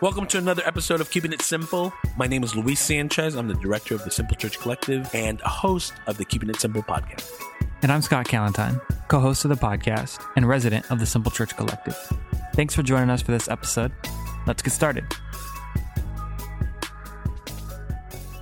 Welcome to another episode of Keeping It Simple. My name is Luis Sanchez. I'm the director of the Simple Church Collective and a host of the Keeping It Simple podcast. And I'm Scott Callentine, co host of the podcast and resident of the Simple Church Collective. Thanks for joining us for this episode. Let's get started.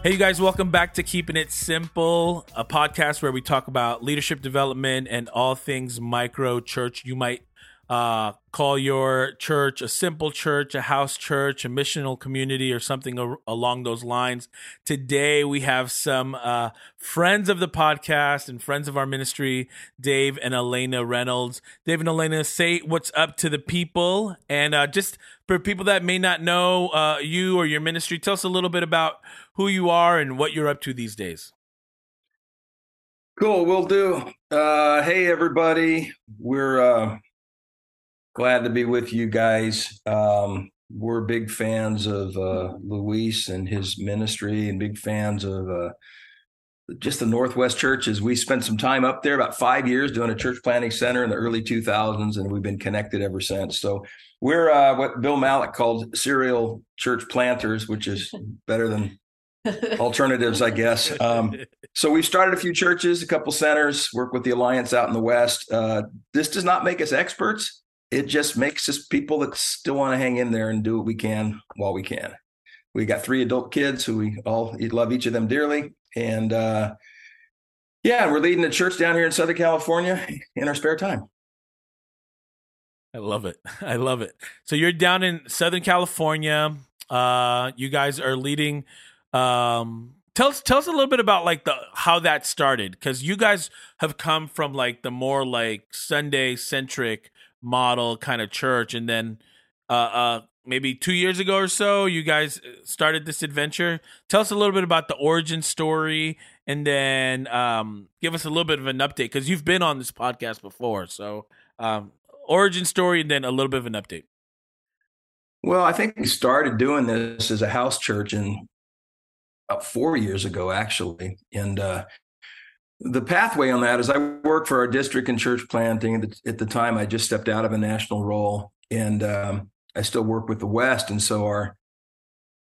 Hey, you guys, welcome back to Keeping It Simple, a podcast where we talk about leadership development and all things micro church. You might uh, call your church a simple church, a house church, a missional community, or something along those lines. Today, we have some uh, friends of the podcast and friends of our ministry, Dave and Elena Reynolds. Dave and Elena, say what's up to the people. And uh, just for people that may not know uh, you or your ministry, tell us a little bit about who you are and what you're up to these days. Cool, we'll do. Uh, hey, everybody. We're uh, glad to be with you guys. Um, we're big fans of uh, Luis and his ministry, and big fans of uh, just the Northwest churches. We spent some time up there, about five years, doing a church planting center in the early 2000s, and we've been connected ever since. So we're uh, what Bill Malik called serial church planters, which is better than alternatives, I guess. Um, so we've started a few churches, a couple centers, work with the Alliance out in the West. Uh, this does not make us experts. It just makes us people that still want to hang in there and do what we can while we can. We got three adult kids who we all love each of them dearly. And uh, yeah, we're leading a church down here in Southern California in our spare time. I love it. I love it. So you're down in Southern California. Uh, you guys are leading. Um, tell us tell us a little bit about like the how that started because you guys have come from like the more like Sunday centric model kind of church, and then uh, uh, maybe two years ago or so, you guys started this adventure. Tell us a little bit about the origin story, and then um, give us a little bit of an update because you've been on this podcast before. So um, origin story, and then a little bit of an update. Well, I think we started doing this as a house church in about four years ago, actually. And uh, the pathway on that is I worked for our district in church planting. At the, at the time, I just stepped out of a national role, and um, I still work with the West. And so our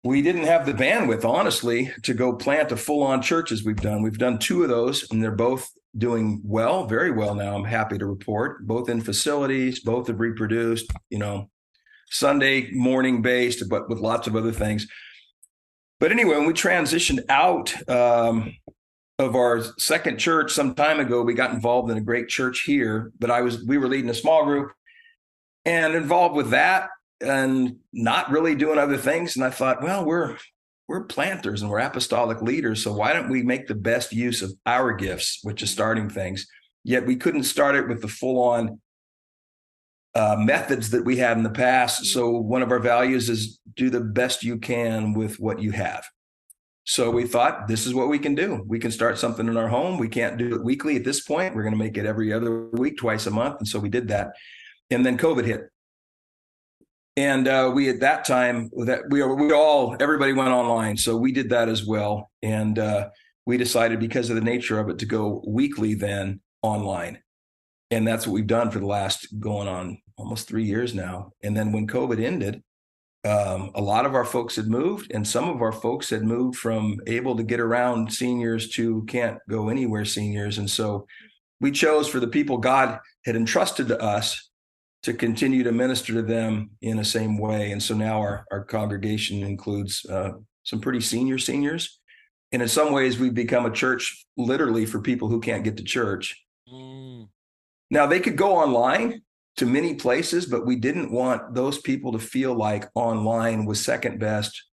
we didn't have the bandwidth, honestly, to go plant a full-on church as we've done. We've done two of those, and they're both doing well, very well now. I'm happy to report, both in facilities, both have reproduced. You know, Sunday morning based, but with lots of other things. But anyway, when we transitioned out um, of our second church some time ago, we got involved in a great church here. But I was we were leading a small group and involved with that and not really doing other things. And I thought, well, we're we're planters and we're apostolic leaders, so why don't we make the best use of our gifts, which is starting things? Yet we couldn't start it with the full on uh, methods that we had in the past. So one of our values is do the best you can with what you have. So we thought this is what we can do. We can start something in our home. We can't do it weekly at this point. We're going to make it every other week, twice a month. And so we did that. And then COVID hit. And uh, we at that time that we we all everybody went online, so we did that as well. And uh, we decided because of the nature of it to go weekly then online and that's what we've done for the last going on almost three years now. And then when COVID ended, um, a lot of our folks had moved, and some of our folks had moved from able to get around seniors to can't go anywhere seniors. And so we chose for the people God had entrusted to us to continue to minister to them in the same way. And so now our, our congregation includes uh, some pretty senior seniors. And in some ways, we've become a church literally for people who can't get to church. Mm. Now, they could go online to many places, but we didn't want those people to feel like online was second best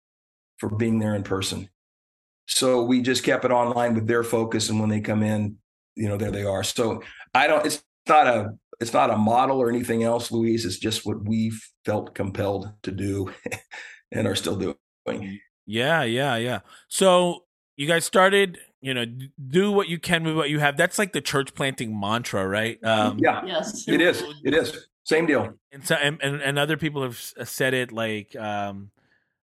for being there in person. So we just kept it online with their focus. And when they come in, you know, there they are. So I don't, it's not a, it's not a model or anything else, Luis. It's just what we felt compelled to do and are still doing. Yeah, yeah, yeah. So you guys started you know do what you can with what you have. That's like the church planting mantra right? Um yeah. Yes. It is. It is. Same deal. And so and, and, and other people have said it like um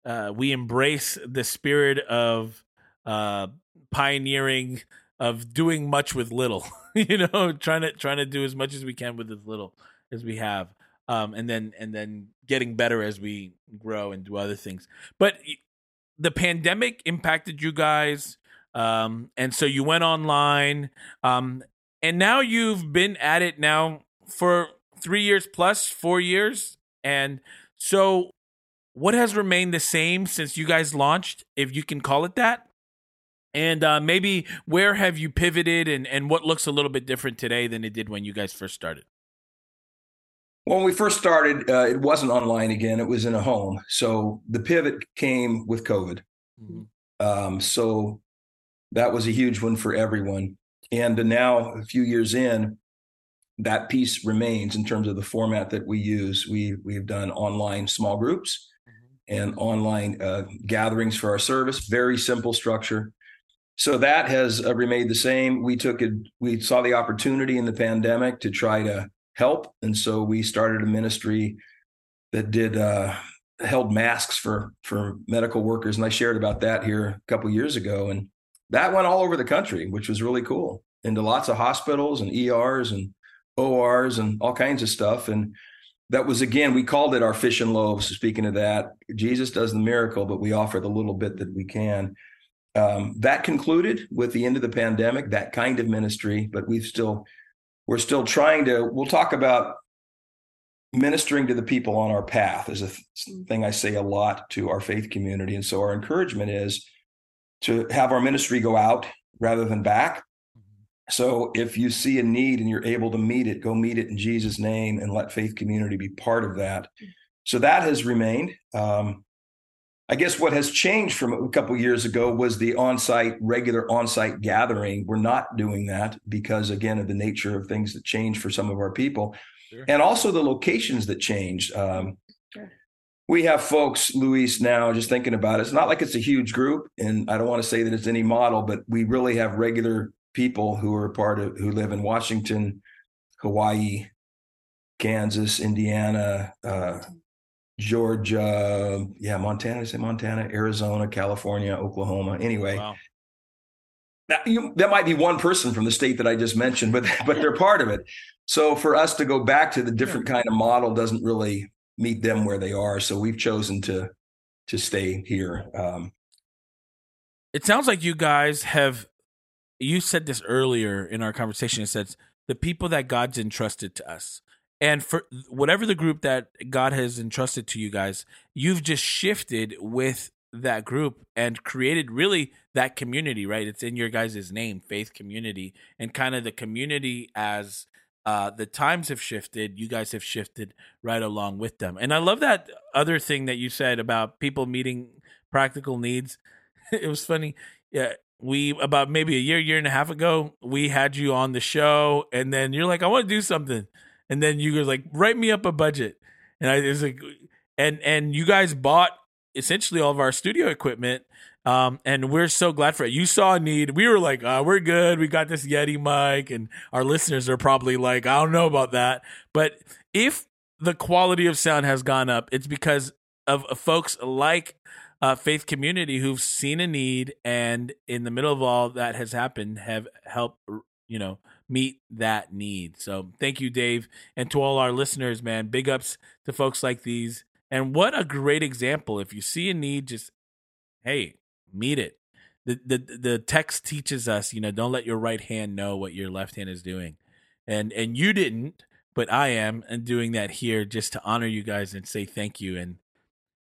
uh we embrace the spirit of uh pioneering of doing much with little you know trying to trying to do as much as we can with as little as we have um, and then and then getting better as we grow and do other things. But the pandemic impacted you guys, um, and so you went online, um, and now you've been at it now for three years plus, four years, and so what has remained the same since you guys launched, if you can call it that? And uh, maybe where have you pivoted and, and what looks a little bit different today than it did when you guys first started? When we first started, uh, it wasn't online again. It was in a home. So the pivot came with COVID. Mm-hmm. Um, so that was a huge one for everyone. And now, a few years in, that piece remains in terms of the format that we use. We we've done online small groups mm-hmm. and online uh, gatherings for our service. Very simple structure. So that has uh, remained the same. We took it. We saw the opportunity in the pandemic to try to help. And so we started a ministry that did uh, held masks for for medical workers, and I shared about that here a couple years ago, and that went all over the country, which was really cool, into lots of hospitals and ERs and ORs and all kinds of stuff, and that was again we called it our fish and loaves. Speaking of that, Jesus does the miracle, but we offer the little bit that we can. Um, that concluded with the end of the pandemic, that kind of ministry, but we've still we're still trying to we'll talk about ministering to the people on our path is a thing i say a lot to our faith community and so our encouragement is to have our ministry go out rather than back so if you see a need and you're able to meet it go meet it in jesus name and let faith community be part of that so that has remained um, I guess what has changed from a couple years ago was the on-site regular on-site gathering. We're not doing that because again of the nature of things that change for some of our people, sure. and also the locations that changed. Um, sure. We have folks, Luis, now just thinking about it. It's not like it's a huge group, and I don't want to say that it's any model, but we really have regular people who are part of who live in Washington, Hawaii, Kansas, Indiana, uh, Georgia, yeah, Montana, I say Montana, Arizona, California, Oklahoma. Anyway, wow. that, you, that might be one person from the state that I just mentioned, but but they're part of it. So for us to go back to the different kind of model doesn't really meet them where they are. So we've chosen to to stay here. Um, it sounds like you guys have. You said this earlier in our conversation. It says the people that God's entrusted to us and for whatever the group that God has entrusted to you guys, you've just shifted with that group and created really that community, right? It's in your guys' name, faith community, and kind of the community as uh, the times have shifted, you guys have shifted right along with them. And I love that other thing that you said about people meeting practical needs. it was funny. Yeah, we about maybe a year, year and a half ago, we had you on the show, and then you're like, I want to do something and then you guys like write me up a budget, and I was like, and and you guys bought essentially all of our studio equipment. Um, and we're so glad for it. You saw a need. We were like, oh, we're good. We got this Yeti mic, and our listeners are probably like, I don't know about that. But if the quality of sound has gone up, it's because of, of folks like uh, faith community who've seen a need, and in the middle of all that has happened, have helped you know meet that need. So thank you, Dave, and to all our listeners, man. Big ups to folks like these. And what a great example. If you see a need, just hey, meet it. The the the text teaches us, you know, don't let your right hand know what your left hand is doing. And and you didn't, but I am and doing that here just to honor you guys and say thank you and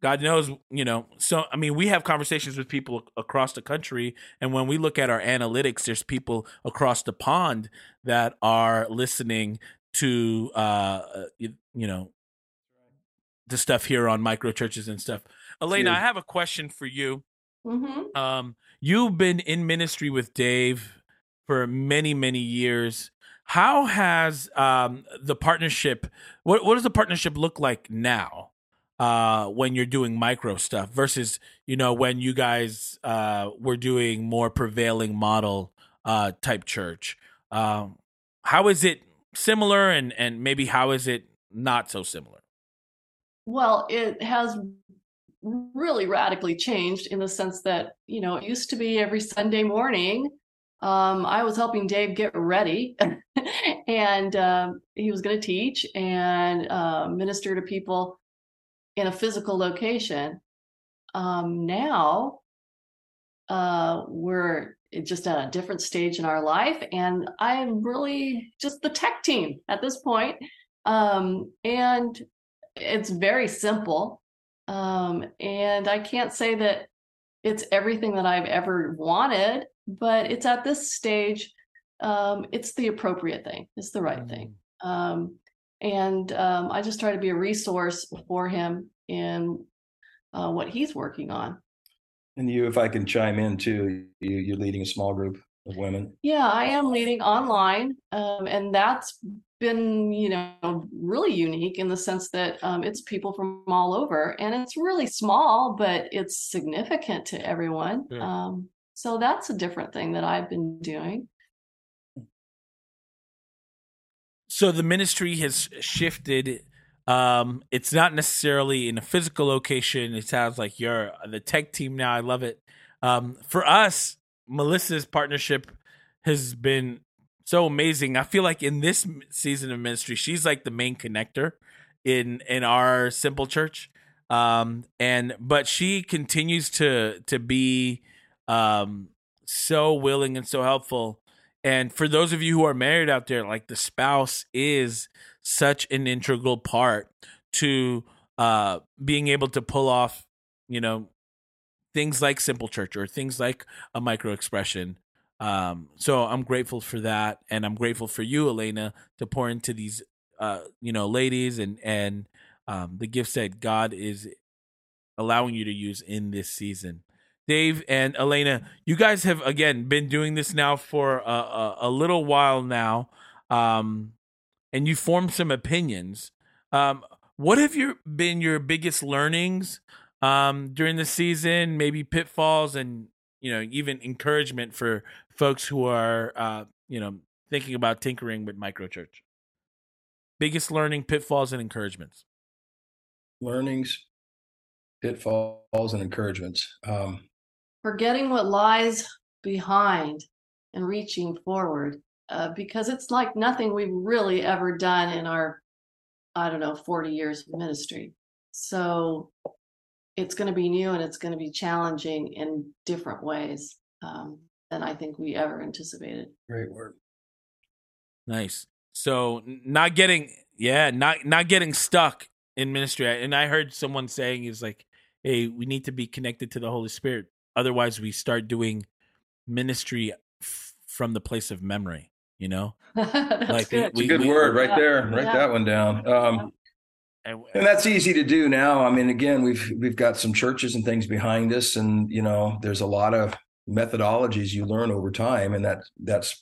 God knows, you know. So, I mean, we have conversations with people across the country, and when we look at our analytics, there's people across the pond that are listening to, uh, you, you know, the stuff here on micro churches and stuff. Elena, I have a question for you. Mm-hmm. Um, you've been in ministry with Dave for many, many years. How has um, the partnership? What What does the partnership look like now? uh, when you're doing micro stuff versus you know when you guys uh, were doing more prevailing model uh, type church. Um, how is it similar, and and maybe how is it not so similar? Well, it has really radically changed in the sense that you know it used to be every Sunday morning. Um, I was helping Dave get ready and um, he was going to teach and uh, minister to people in a physical location. Um, now uh, we're just at a different stage in our life, and I'm really just the tech team at this point. Um, and it's very simple. Um, and I can't say that it's everything that I've ever wanted, but it's at this stage, um, it's the appropriate thing, it's the right thing. Mm. Um, and um, I just try to be a resource for him in uh, what he's working on. And you, if I can chime in too, you, you're leading a small group of women. Yeah, I am leading online, um, and that's been, you know, really unique in the sense that um, it's people from all over, and it's really small, but it's significant to everyone. Yeah. Um, so that's a different thing that I've been doing. So the ministry has shifted. Um, it's not necessarily in a physical location. It sounds like you're the tech team now. I love it. Um, for us, Melissa's partnership has been so amazing. I feel like in this season of ministry, she's like the main connector in in our simple church. Um, and but she continues to to be um so willing and so helpful. And for those of you who are married out there, like the spouse is such an integral part to uh being able to pull off, you know, things like simple church or things like a micro expression um, so I'm grateful for that, and I'm grateful for you, Elena, to pour into these, uh, you know, ladies and and um, the gifts that God is allowing you to use in this season. Dave and Elena, you guys have again been doing this now for a, a, a little while now, um, and you formed some opinions. Um, what have your been your biggest learnings um, during the season? Maybe pitfalls and you know even encouragement for folks who are uh, you know thinking about tinkering with microchurch? Biggest learning pitfalls and encouragements. Learnings, pitfalls, and encouragements. Um, Forgetting what lies behind and reaching forward, uh, because it's like nothing we've really ever done in our, I don't know, forty years of ministry. So it's going to be new and it's going to be challenging in different ways. Um, than I think we ever anticipated. Great work. Nice. So not getting yeah, not not getting stuck in ministry. And I heard someone saying is like, hey, we need to be connected to the Holy Spirit. Otherwise, we start doing ministry f- from the place of memory. You know, like good. We, a good we, word right there. Write yeah. that one down. Um, and, and that's easy to do now. I mean, again, we've we've got some churches and things behind us, and you know, there's a lot of methodologies you learn over time, and that that's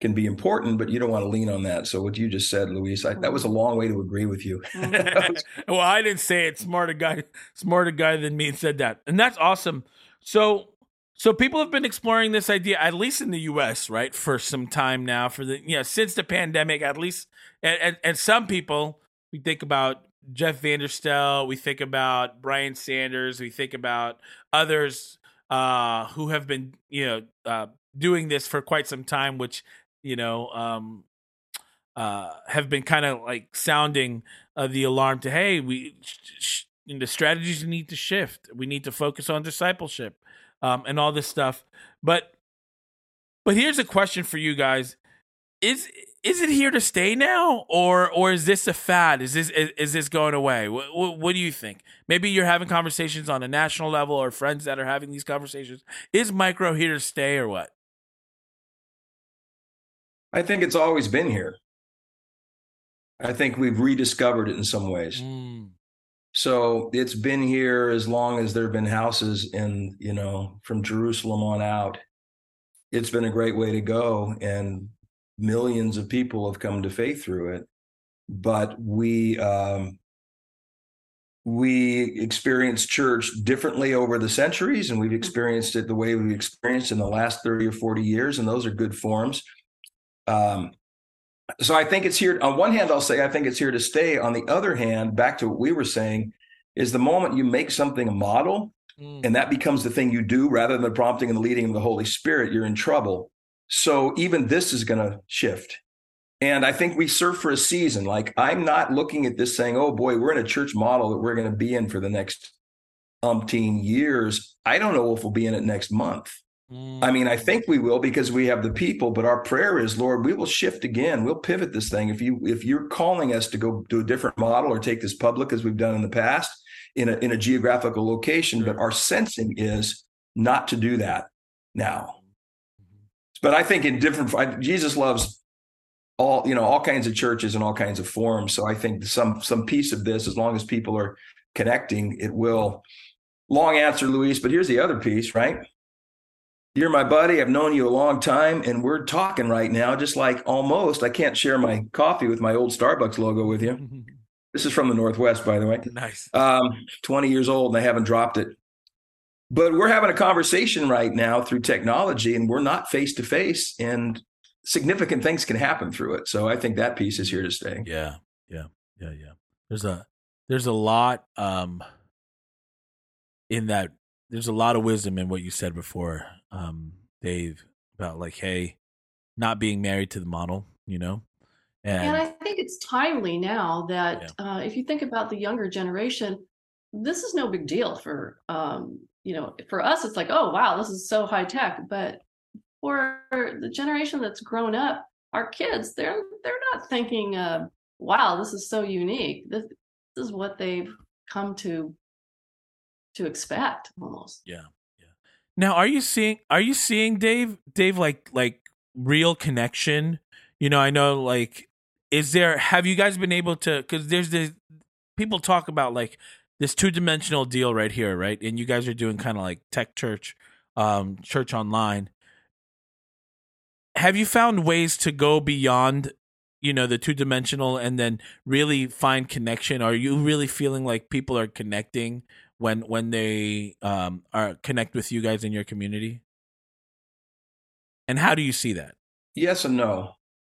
can be important, but you don't want to lean on that. So what you just said, Luis, I, that was a long way to agree with you. Mm-hmm. well, I didn't say it. Smarter guy, smarter guy than me said that, and that's awesome. So, so people have been exploring this idea, at least in the U.S., right, for some time now. For the you know since the pandemic, at least, and and, and some people we think about Jeff Vanderstelt, we think about Brian Sanders, we think about others uh, who have been you know uh, doing this for quite some time, which you know um, uh, have been kind of like sounding the alarm to hey, we sh- sh- the strategies need to shift. We need to focus on discipleship um, and all this stuff. But but here's a question for you guys: Is is it here to stay now, or or is this a fad? Is this is, is this going away? What, what, what, do you think? Maybe you're having conversations on a national level, or friends that are having these conversations. Is micro here to stay, or what? I think it's always been here. I think we've rediscovered it in some ways. Mm. So it's been here as long as there have been houses in, you know, from Jerusalem on out. It's been a great way to go. And millions of people have come to faith through it but we um, we experience church differently over the centuries and we've experienced it the way we've experienced in the last 30 or 40 years and those are good forms. Um, so i think it's here on one hand i'll say i think it's here to stay. On the other hand back to what we were saying is the moment you make something a model mm. and that becomes the thing you do rather than the prompting and the leading of the holy spirit you're in trouble so even this is going to shift. And I think we serve for a season. Like I'm not looking at this saying, oh boy, we're in a church model that we're going to be in for the next umpteen years. I don't know if we'll be in it next month. I mean, I Mm. think we will because we have the people, but our prayer is, Lord, we will shift again. We'll pivot this thing. If you if you're calling us to go to a different model or take this public as we've done in the past in a in a geographical location, but our sensing is not to do that now. But I think in different I, Jesus loves all you know all kinds of churches and all kinds of forms. So I think some some piece of this, as long as people are connecting, it will. Long answer, Luis. But here's the other piece, right? You're my buddy. I've known you a long time, and we're talking right now, just like almost. I can't share my coffee with my old Starbucks logo with you. This is from the Northwest, by the way. nice. Um, 20 years old, and I haven't dropped it. But we're having a conversation right now through technology, and we're not face to face, and significant things can happen through it. So I think that piece is here to stay. Yeah, yeah, yeah, yeah. There's a there's a lot um in that there's a lot of wisdom in what you said before, um, Dave, about like, hey, not being married to the model, you know? And, And I think it's timely now that uh, if you think about the younger generation, this is no big deal for um, you know for us. It's like oh wow, this is so high tech. But for the generation that's grown up, our kids, they're they're not thinking, uh, wow, this is so unique. This, this is what they've come to to expect almost. yeah, yeah. Now, are you seeing are you seeing Dave Dave like like real connection? You know, I know like is there have you guys been able to cuz there's this people talk about like this two-dimensional deal right here, right? And you guys are doing kind of like tech church um church online. Have you found ways to go beyond you know the two-dimensional and then really find connection? Are you really feeling like people are connecting when when they um are connect with you guys in your community? And how do you see that? Yes and no.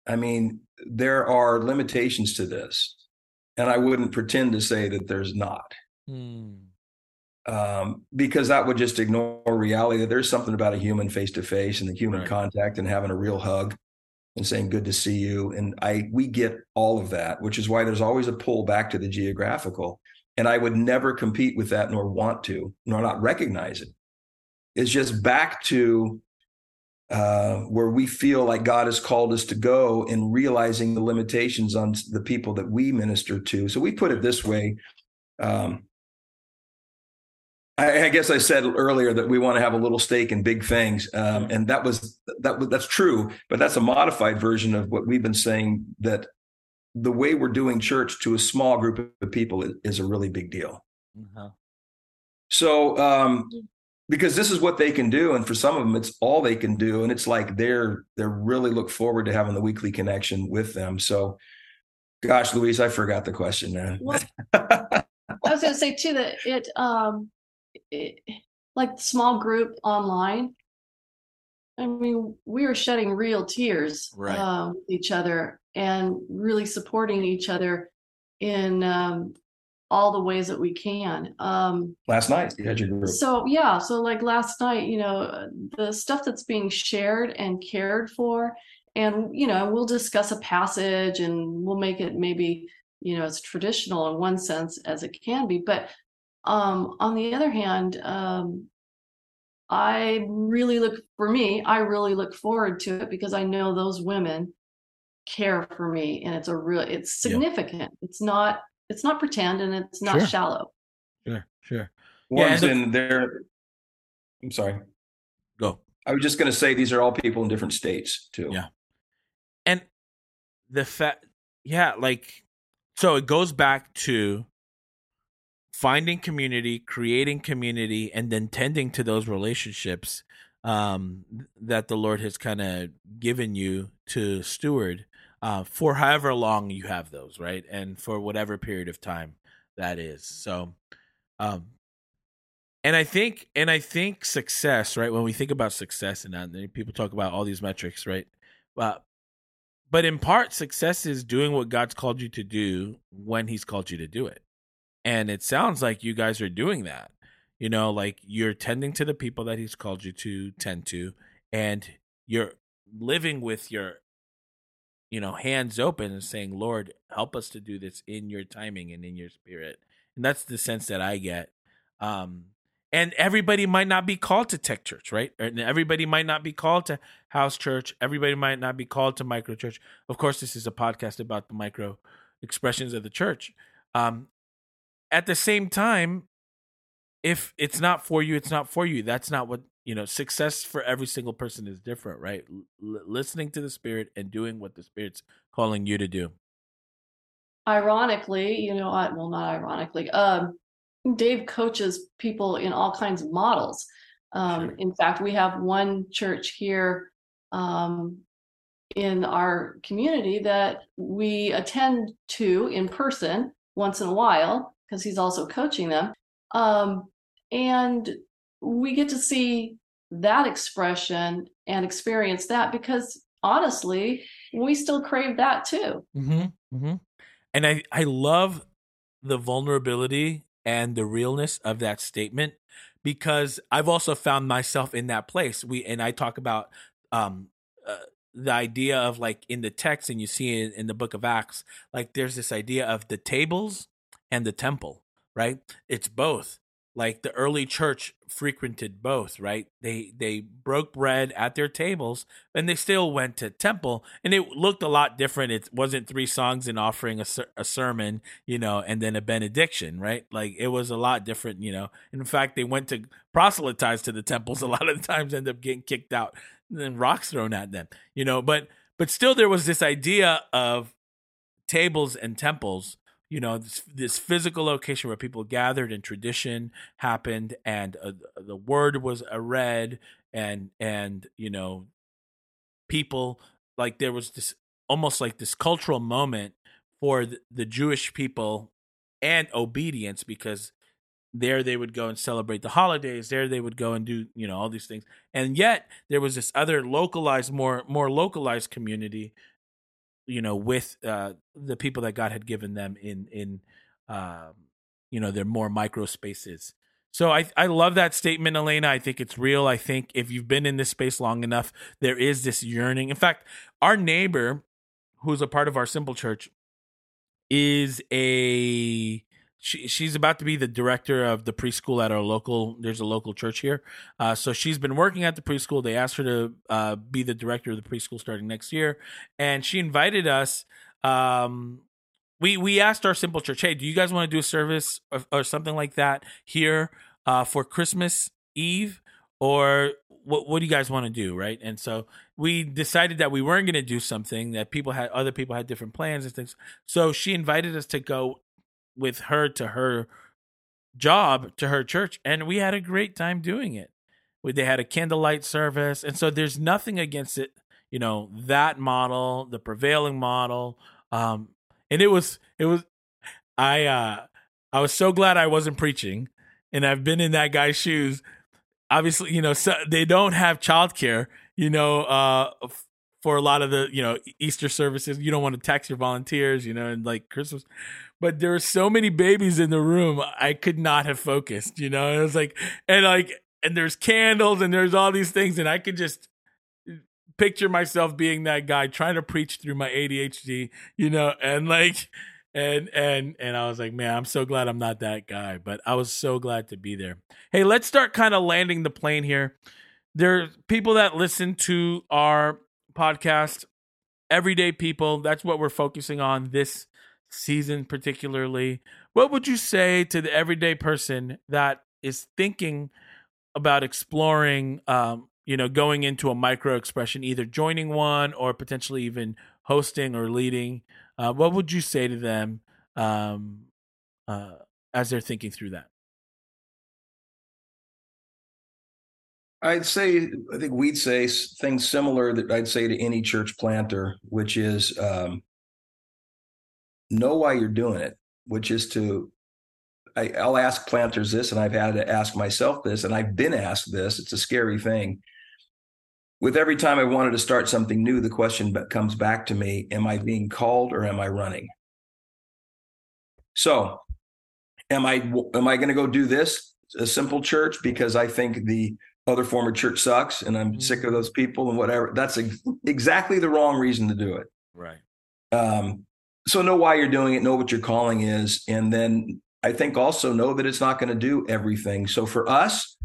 I mean, there are limitations to this, and I wouldn't pretend to say that there's not. Um, because that would just ignore reality that there's something about a human face to face and the human Right. contact and having a real hug and saying good to see you and i we get all of that which is why there's always a pull back to the geographical and i would never compete with that nor want to nor not recognize it it's just back to uh, where we feel like God has called us to go and realizing the limitations on the people that we minister to. So we put it this way. Um, I, I guess I said earlier that we want to have a little stake in big things, um, and that was that was that's true. But that's a modified version of what we've been saying that the way we're doing church to a small group of people is, a really big deal. So, um, because this is what they can do, and for some of them, it's all they can do, and it's like they're they're really look forward to having the weekly connection with them. So, gosh, Luis, I forgot the question, man. Well, I was going to say too that it, um, it, like small group online. I mean, we are shedding real tears Right. uh, with each other and really supporting each other in um, all the ways that we can. Um, Last night you had your group. so yeah, so like last night, you know, the stuff that's being shared and cared for, and you know, we'll discuss a passage and we'll make it maybe you know as traditional in one sense as it can be, but um, on the other hand, um, I really look for me. I really look forward to it because I know those women care for me, and it's a real, it's Yeah. significant. It's not, it's not pretend, and it's not Sure. shallow. Sure, sure. Yeah, One's and the- in there. I'm sorry. Go. I was just going to say these are all people in different states too. Yeah. And the fact, yeah, like, so it goes back to finding community, creating community, and then tending to those relationships um, that the Lord has kind of given you to steward uh, for however long you have those, right? And for whatever period of time that is. So, um, and I think, and I think success, right? When we think about success, and and people talk about all these metrics, right? Uh, but in part, success is doing what God's called you to do when He's called you to do it. And it sounds like you guys are doing that. You know, like you're tending to the people that He's called you to tend to, and you're living with your you know, hands open and saying, Lord, help us to do this in your timing and in your spirit. And that's the sense that I get. Um, and everybody might not be called to tech church, right? And everybody might not be called to house church. Everybody might not be called to micro church. Of course, this is a podcast about the micro expressions of the church. Um, at the same time, if it's not for you, it's not for you. That's not what you know. Success for every single person is different, right? L- listening to the spirit and doing what the spirit's calling you to do. Ironically, you know, I, well, not ironically, um, Dave coaches people in all kinds of models. Um, sure. In fact, we have one church here um, in our community that we attend to in person once in a while because he's also coaching them. Um, and we get to see that expression and experience that because honestly, we still crave that too. Mm-hmm, mm-hmm. And I, I love the vulnerability and the realness of that statement because I've also found myself in that place. We and I talk about um, uh, the idea of like in the text, and you see it in the book of Acts, like there's this idea of the tables and the temple, right? It's both. Like the early church frequented both right? They they broke bread at their tables and they still went to temple and it looked a lot different. It wasn't three songs and offering a, a sermon you know and then a benediction right? Like it was a lot different you know. In fact they went to proselytize to the temples a lot of the times end up getting kicked out and rocks thrown at them you know? But but still there was this idea of tables and temples you know this, this physical location where people gathered and tradition happened and uh, the word was uh, read and and you know people like there was this almost like this cultural moment for the, the Jewish people and obedience because there they would go and celebrate the holidays there they would go and do you know all these things. And yet there was this other localized more more localized community you know, with uh, the people that God had given them in in um, you know their more micro spaces. So I I love that statement, Elena. I think it's real. I think if you've been in this space long enough, there is this yearning. In fact, our neighbor, who's a part of our simple church, is a she she's about to be the director of the preschool at our local there's a local church here. Uh, so she's been working at the preschool. They asked her to uh, be the director of the preschool starting next year. And she invited us um, we we asked our simple church hey do you guys want to do a service or, or something like that here uh, for christmas eve? Or what what do you guys want to do? Right? And so we decided that we weren't going to do something that people had other people had different plans and things. So she invited us to go with her to her job to her church and we had a great time doing it. They had a candlelight service and so there's nothing against it you know that model the prevailing model um and it was it was i uh i was so glad i wasn't preaching and i've been in that guy's shoes. Obviously you know so they don't have childcare you know uh for a lot of the you know easter services. You don't want to tax your volunteers you know and like christmas but there were so many babies in the room i could not have focused you know? It was like and like and there's candles and there's all these things and i could just uh, picture myself being that guy trying to preach through my adhd you know? And like and and and i was like man i'm so glad i'm not that guy but i was so glad to be there. Hey let's start kind of landing the plane here. There are people that listen to our podcast everyday people that's what we're focusing on this season particularly what would you say to the everyday person that is thinking about exploring um, you know going into a micro expression either joining one or potentially even hosting or leading? Uh, what would you say to them um, uh, as they're thinking through that? I'd say, I think we'd say things similar that I'd say to any church planter, which is um, know why you're doing it, which is to, I, I'll ask planters this, and I've had to ask myself this, and I've been asked this. It's a scary thing. With every time I wanted to start something new, the question comes back to me Am I being called or am I running? So, am I am I going to go do this a simple church because I think the other former church sucks and I'm mm-hmm. sick of those people and whatever. That's ex- exactly the wrong reason to do it. Right. Um, so know why you're doing it, know what your calling is, and then I think also know that it's not going to do everything. So for us,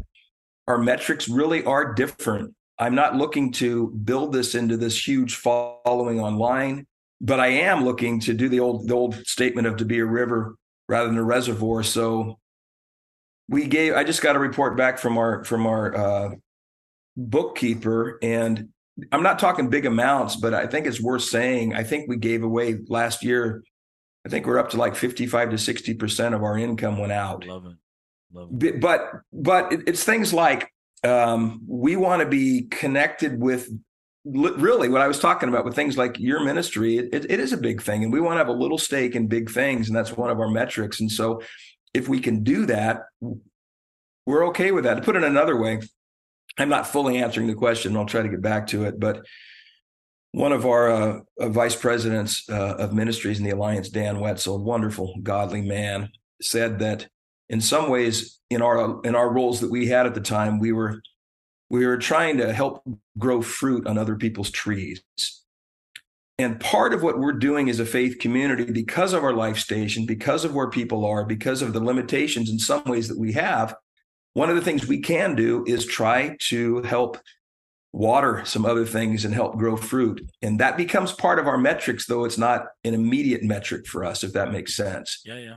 our metrics really are different. I'm not looking to build this into this huge following online, but I am looking to do the old the old statement of to be a river rather than a reservoir. So we gave I just got a report back from our from our uh, bookkeeper and I'm not talking big amounts, but I think it's worth saying. I think we gave away last year. I think we're up to like 55 to 60 percent of our income went out. Love it. Love it. But but it's things like um, we want to be connected with really what I was talking about with things like your ministry. It, it is a big thing, and we want to have a little stake in big things, and that's one of our metrics. And so, if we can do that, we're okay with that. To put it another way, I'm not fully answering the question. I'll try to get back to it. But one of our uh, uh, vice presidents uh, of ministries in the Alliance, Dan Wetzel, wonderful, godly man, said that in some ways, in our in our roles that we had at the time, we were we were trying to help grow fruit on other people's trees. And part of what we're doing as a faith community, because of our life station, because of where people are, because of the limitations in some ways that we have, one of the things we can do is try to help water some other things and help grow fruit. And that becomes part of our metrics, though it's not an immediate metric for us, if that makes sense. Yeah, yeah.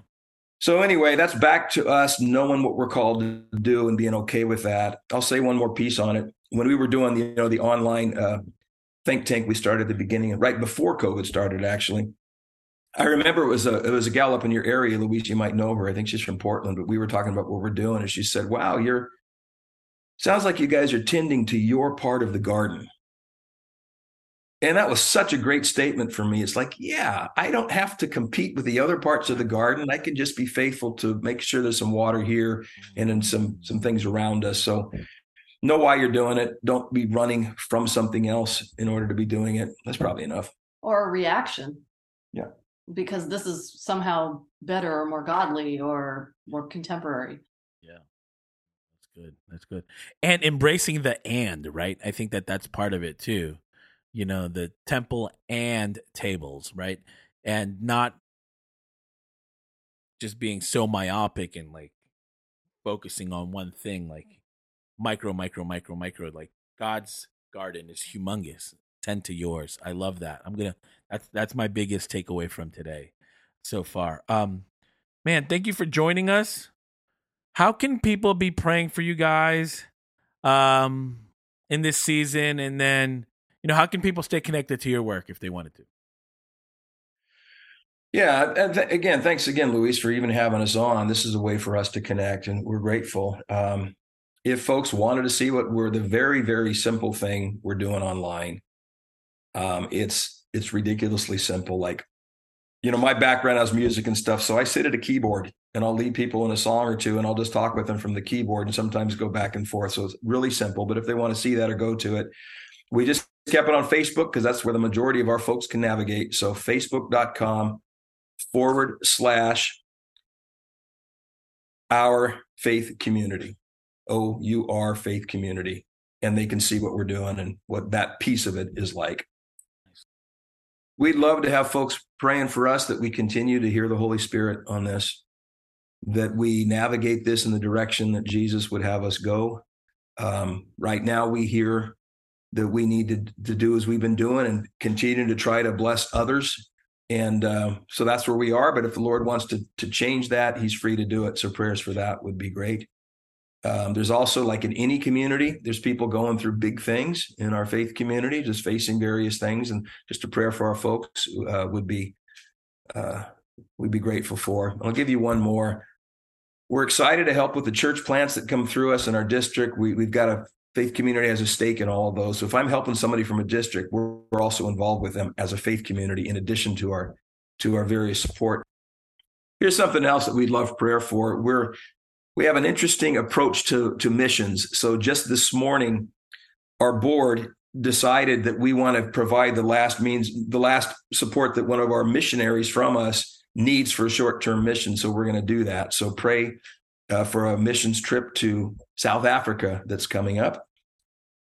So anyway, that's back to us knowing what we're called to do and being okay with that. I'll say one more piece on it. When we were doing the, you know, the online uh, think tank we started at the beginning, right before COVID started, actually, I remember it was a it was a gal up in your area, Luis. You might know her. I think she's from Portland, but we were talking about what we're doing, and she said, "Wow, you're sounds like you guys are tending to your part of the garden." And that was such a great statement for me. It's like, yeah, I don't have to compete with the other parts of the garden. I can just be faithful to make sure there's some water here and then some some things around us. So know why you're doing it. Don't be running from something else in order to be doing it. That's probably enough. Or a reaction. Yeah because this is somehow better or more godly or more contemporary. Yeah. That's good. That's good. And embracing the and, right? I think that that's part of it too. You know, the temple and tables, right? And not just being so myopic and like focusing on one thing, like micro, micro, micro, micro. Like God's garden is humongous. Tend to yours. I love that. I'm gonna that's that's my biggest takeaway from today so far. Um, man, thank you for joining us. How can people be praying for you guys um, in this season, and then you know how can people stay connected to your work if they wanted to? Yeah, and th- again, thanks again, Luis, for even having us on. This is a way for us to connect, and we're grateful. Um, if folks wanted to see what we're the very, very simple thing we're doing online, um, it's it's ridiculously simple. Like, you know, my background has music and stuff. So I sit at a keyboard and I'll lead people in a song or two and I'll just talk with them from the keyboard and sometimes go back and forth. So it's really simple. But if they want to see that or go to it, we just kept it on Facebook because that's where the majority of our folks can navigate. So facebook.com forward slash our faith community. O U R faith community. And they can see what we're doing and what that piece of it is like we'd love to have folks praying for us that we continue to hear the Holy Spirit on this, that we navigate this in the direction that Jesus would have us go. Um, right now, we hear that we need to, to do as we've been doing and continue to try to bless others. And uh, so that's where we are. But if the Lord wants to to change that, He's free to do it. So prayers for that would be great. Um, there's also, like in any community, there's people going through big things in our faith community, just facing various things, and just a prayer for our folks uh, would be uh, we'd be grateful for. I'll give you one more. We're excited to help with the church plants that come through us in our district. We, we've got a faith community has a stake in all of those. So if I'm helping somebody from a district, we're, we're also involved with them as a faith community in addition to our to our various support. Here's something else that we'd love prayer for. We're we have an interesting approach to to missions. So just this morning, our board decided that we want to provide the last means, the last support that one of our missionaries from us needs for a short term mission. So we're going to do that. So pray uh, for a missions trip to South Africa that's coming up.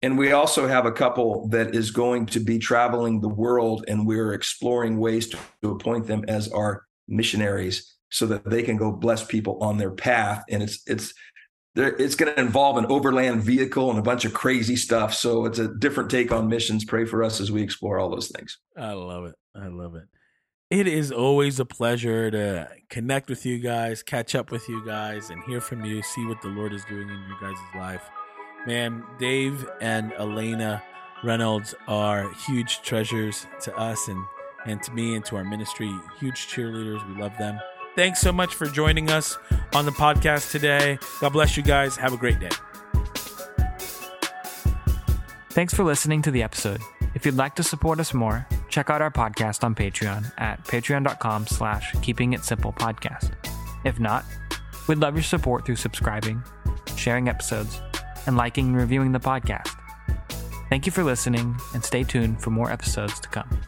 and we also have a couple that is going to be traveling the world, and we're exploring ways to, to appoint them as our missionaries so that they can go bless people on their path. And it's it's it's going to involve an overland vehicle and a bunch of crazy stuff. So it's a different take on missions. Pray for us as we explore all those things. I love it. I love it. It is always a pleasure to connect with you guys, catch up with you guys, and hear from you, see what the Lord is doing in your guys' life. Man, Dave and Elena Reynolds are huge treasures to us and, and to me and to our ministry. Huge cheerleaders. We love them. Thanks so much for joining us on the podcast today. God bless you guys. Have a great day. Thanks for listening to the episode. If you'd like to support us more, check out our podcast on Patreon at patreon.com slash keeping it simple podcast. If not, we'd love your support through subscribing, sharing episodes, and liking and reviewing the podcast. Thank you for listening, and stay tuned for more episodes to come.